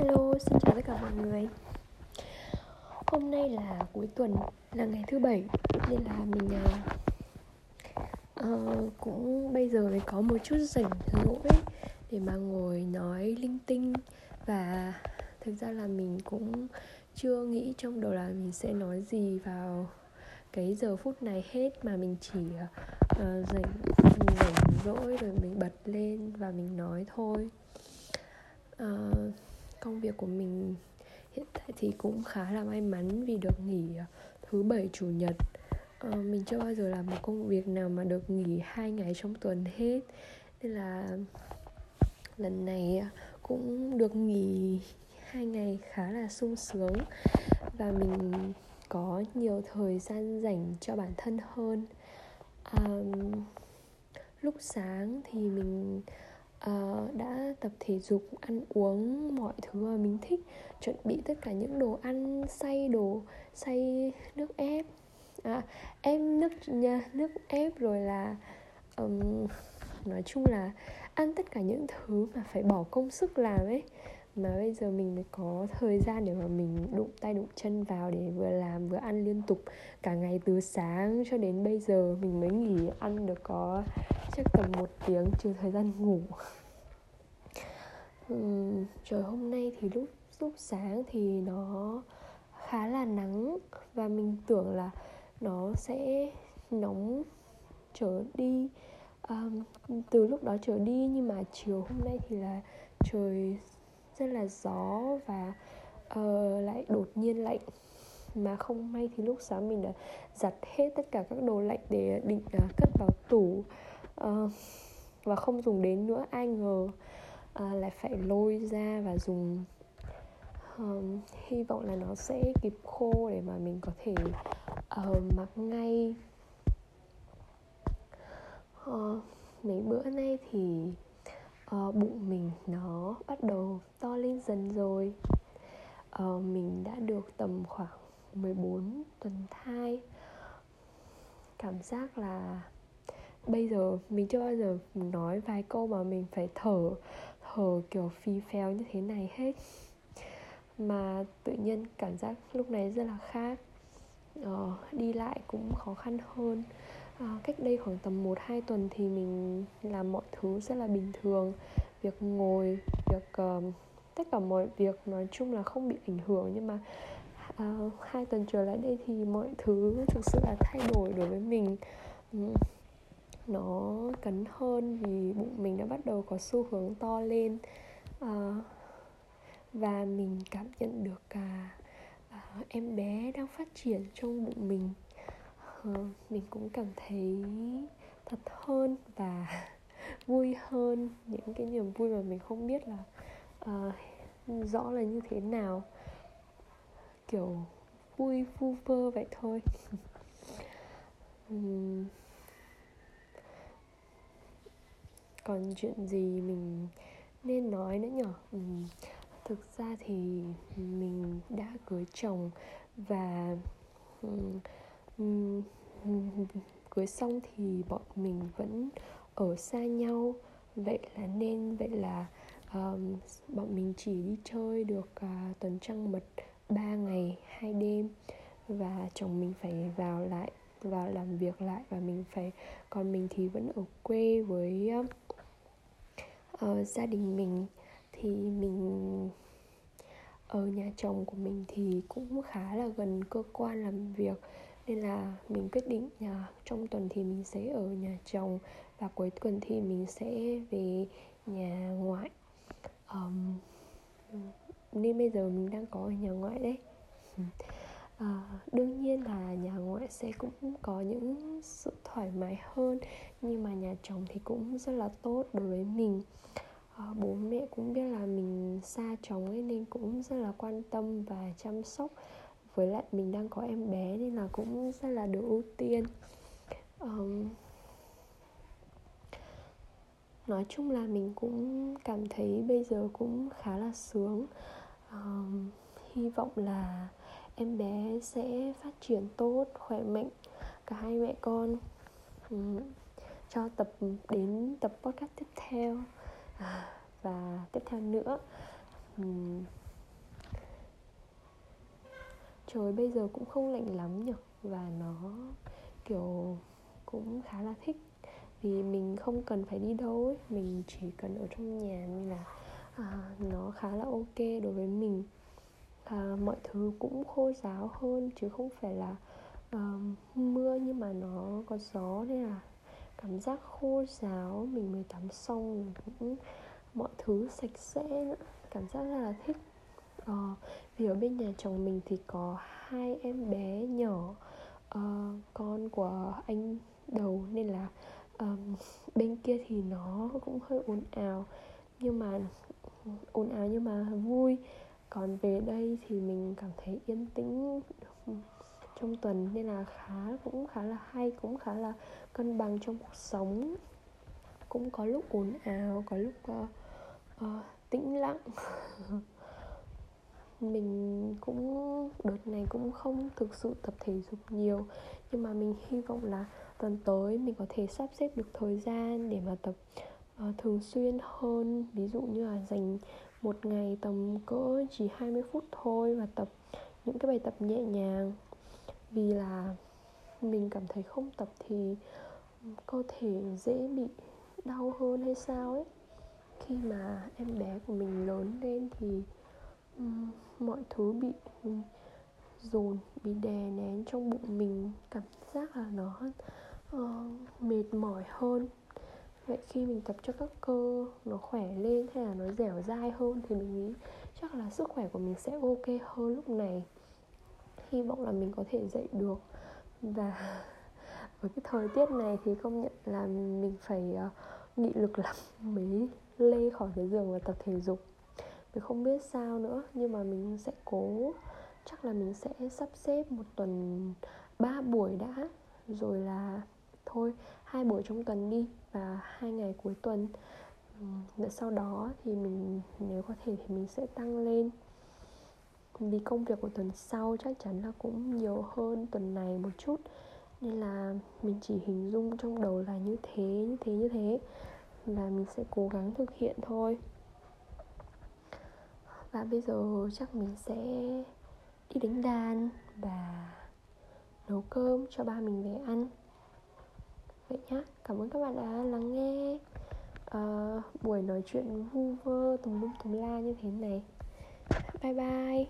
Hello, xin chào tất cả mọi người. Hôm nay là cuối tuần, là ngày thứ bảy Nên là mình uh, cũng bây giờ mới có một chút rảnh rỗi Để mà ngồi nói linh tinh. Và thực ra là mình cũng chưa nghĩ trong đầu là mình sẽ nói gì vào cái giờ phút này hết Mà mình chỉ uh, rảnh, rảnh rỗi rồi mình bật lên và mình nói thôi. Uh, công việc của mình hiện tại thì cũng khá là may mắn vì được nghỉ ờ, thứ bảy chủ nhật. À, mình chưa bao giờ làm một công việc nào mà được nghỉ hai ngày trong tuần hết. Nên là lần này ờ, cũng được nghỉ hai ngày khá là sung sướng và mình có nhiều thời gian dành cho bản thân hơn. À, lúc sáng thì mình uh, đã tập thể dục ăn uống mọi thứ mà mình thích chuẩn bị tất cả những đồ ăn xay đồ xay nước ép. À, em nước nha nước ép rồi là um, nói chung là ăn tất cả những thứ mà phải bỏ công sức làm ấy mà bây giờ mình mới có thời gian để mà mình đụng tay đụng chân vào để vừa làm vừa ăn liên tục cả ngày từ sáng cho đến bây giờ. Mình mới nghỉ ăn được có chắc tầm một tiếng trừ thời gian ngủ. Uhm, trời hôm nay thì lúc lúc sáng thì nó khá là nắng và mình tưởng là nó sẽ nóng trở đi. Um, từ lúc đó trở đi nhưng mà chiều hôm nay thì là trời rất là gió và uh, lại đột nhiên lạnh. Mà không may thì lúc sáng mình đã giặt hết tất cả các đồ lạnh để định uh, cất vào tủ uh, và không dùng đến nữa. Ai ngờ uh, lại phải lôi ra và dùng. Um, hy vọng là nó sẽ kịp khô để mà mình có thể uh, mặc ngay. Uh, mấy bữa nay thì uh, bụng mình nó bắt đầu to lên dần rồi. Uh, mình đã được tầm khoảng 14 tuần thai. Cảm giác là bây giờ mình chưa bao giờ nói vài câu mà mình phải thở thở kiểu phì phèo như thế này hết. Mà tự nhiên cảm giác lúc này rất là khác. Ờ, đi lại cũng khó khăn hơn à, cách đây khoảng tầm 1-2 tuần thì mình làm mọi thứ rất là bình thường. Việc ngồi việc uh, tất cả mọi việc nói chung là không bị ảnh hưởng. Nhưng mà uh, hai tuần trở lại đây thì mọi thứ thực sự là thay đổi đối với mình. Um, nó cấn hơn vì bụng mình đã bắt đầu có xu hướng to lên. Uh, và mình cảm nhận được cả uh, em bé đang phát triển trong bụng mình uh, mình cũng cảm thấy thật hơn và vui hơn. Những cái niềm vui mà mình không biết là uh, rõ là như thế nào. Kiểu vui vu vơ vậy thôi. Um, còn chuyện gì mình nên nói nữa nhở? Um, thực ra thì mình đã cưới chồng và um, cưới xong thì bọn mình vẫn ở xa nhau. Vậy là nên vậy là um, bọn mình chỉ đi chơi được uh, tuần trăng mật 3 ngày hai đêm. Và chồng mình phải vào lại vào làm việc lại và mình phải còn mình thì vẫn ở quê với uh, uh, gia đình mình. Thì mình ở nhà chồng của mình thì cũng khá là gần cơ quan làm việc nên là mình quyết định nhà trong tuần thì mình sẽ ở nhà chồng và cuối tuần thì mình sẽ về nhà ngoại. Um, nên bây giờ mình đang có ở nhà ngoại đấy. À, đương nhiên là nhà ngoại sẽ cũng có những sự thoải mái hơn nhưng mà nhà chồng thì cũng rất là tốt đối với mình. À, bố mẹ cũng biết là mình xa chồng ấy nên cũng rất là quan tâm và chăm sóc với lại mình đang có em bé nên là cũng rất là được ưu tiên. Um, nói chung là mình cũng cảm thấy bây giờ cũng khá là sướng. Um, hy vọng là em bé sẽ phát triển tốt khỏe mạnh cả hai mẹ con um, cho tập đến tập podcast tiếp theo. À, và tiếp theo nữa um, trời bây giờ cũng không lạnh lắm nhỉ? Và nó kiểu cũng khá là thích. Vì mình không cần phải đi đâu ấy mình chỉ cần ở trong nhà nên là à, nó khá là ok đối với mình. À, mọi thứ cũng khô ráo hơn chứ không phải là à, mưa nhưng mà nó có gió nên là cảm giác khô ráo. Mình mới tắm xong cũng mọi thứ sạch sẽ nữa. Cảm giác rất là thích ờ, vì ở bên nhà chồng mình thì có hai em bé nhỏ. Uh, con của anh đầu nên là um, bên kia thì nó cũng hơi ồn ào nhưng mà ồn ào nhưng mà vui. Còn về đây thì mình cảm thấy yên tĩnh trong tuần nên là khá cũng khá là hay cũng khá là cân bằng trong cuộc sống. Cũng có lúc ồn ào có lúc uh, uh, tĩnh lặng. mình cũng đợt này cũng không thực sự tập thể dục nhiều nhưng mà mình hy vọng là tuần tới mình có thể sắp xếp được thời gian để mà tập uh, thường xuyên hơn. Ví dụ như là dành một ngày tầm cỡ chỉ 20 phút thôi và tập những cái bài tập nhẹ nhàng. Vì là mình cảm thấy không tập thì cơ thể dễ bị đau hơn hay sao ấy. Khi mà em bé của mình lớn lên thì mọi thứ bị dồn bị đè nén trong bụng mình cảm giác là nó uh, mệt mỏi hơn. Vậy khi mình tập cho các cơ nó khỏe lên hay là nó dẻo dai hơn thì mình nghĩ chắc là sức khỏe của mình sẽ ok hơn lúc này. Hy vọng là mình có thể dậy được. Và với cái thời tiết này thì công nhận là mình phải uh, nghị lực lắm mới lê khỏi cái giường và tập thể dục mình không biết sao nữa, nhưng mà mình sẽ cố, chắc là mình sẽ sắp xếp một tuần ba buổi đã. Rồi là thôi, hai buổi trong tuần đi và hai ngày cuối tuần. Và sau đó thì mình, nếu có thể thì mình sẽ tăng lên. Vì công việc của tuần sau chắc chắn là cũng nhiều hơn tuần này một chút. Nên là mình chỉ hình dung trong đầu là như thế như thế như thế. Và mình sẽ cố gắng thực hiện thôi và bây giờ chắc mình sẽ đi đánh đàn và nấu cơm cho ba mình về ăn. Vậy nhá cảm ơn các bạn đã lắng nghe uh, buổi nói chuyện vu vơ tùm lum tùm la như thế này. Bye bye.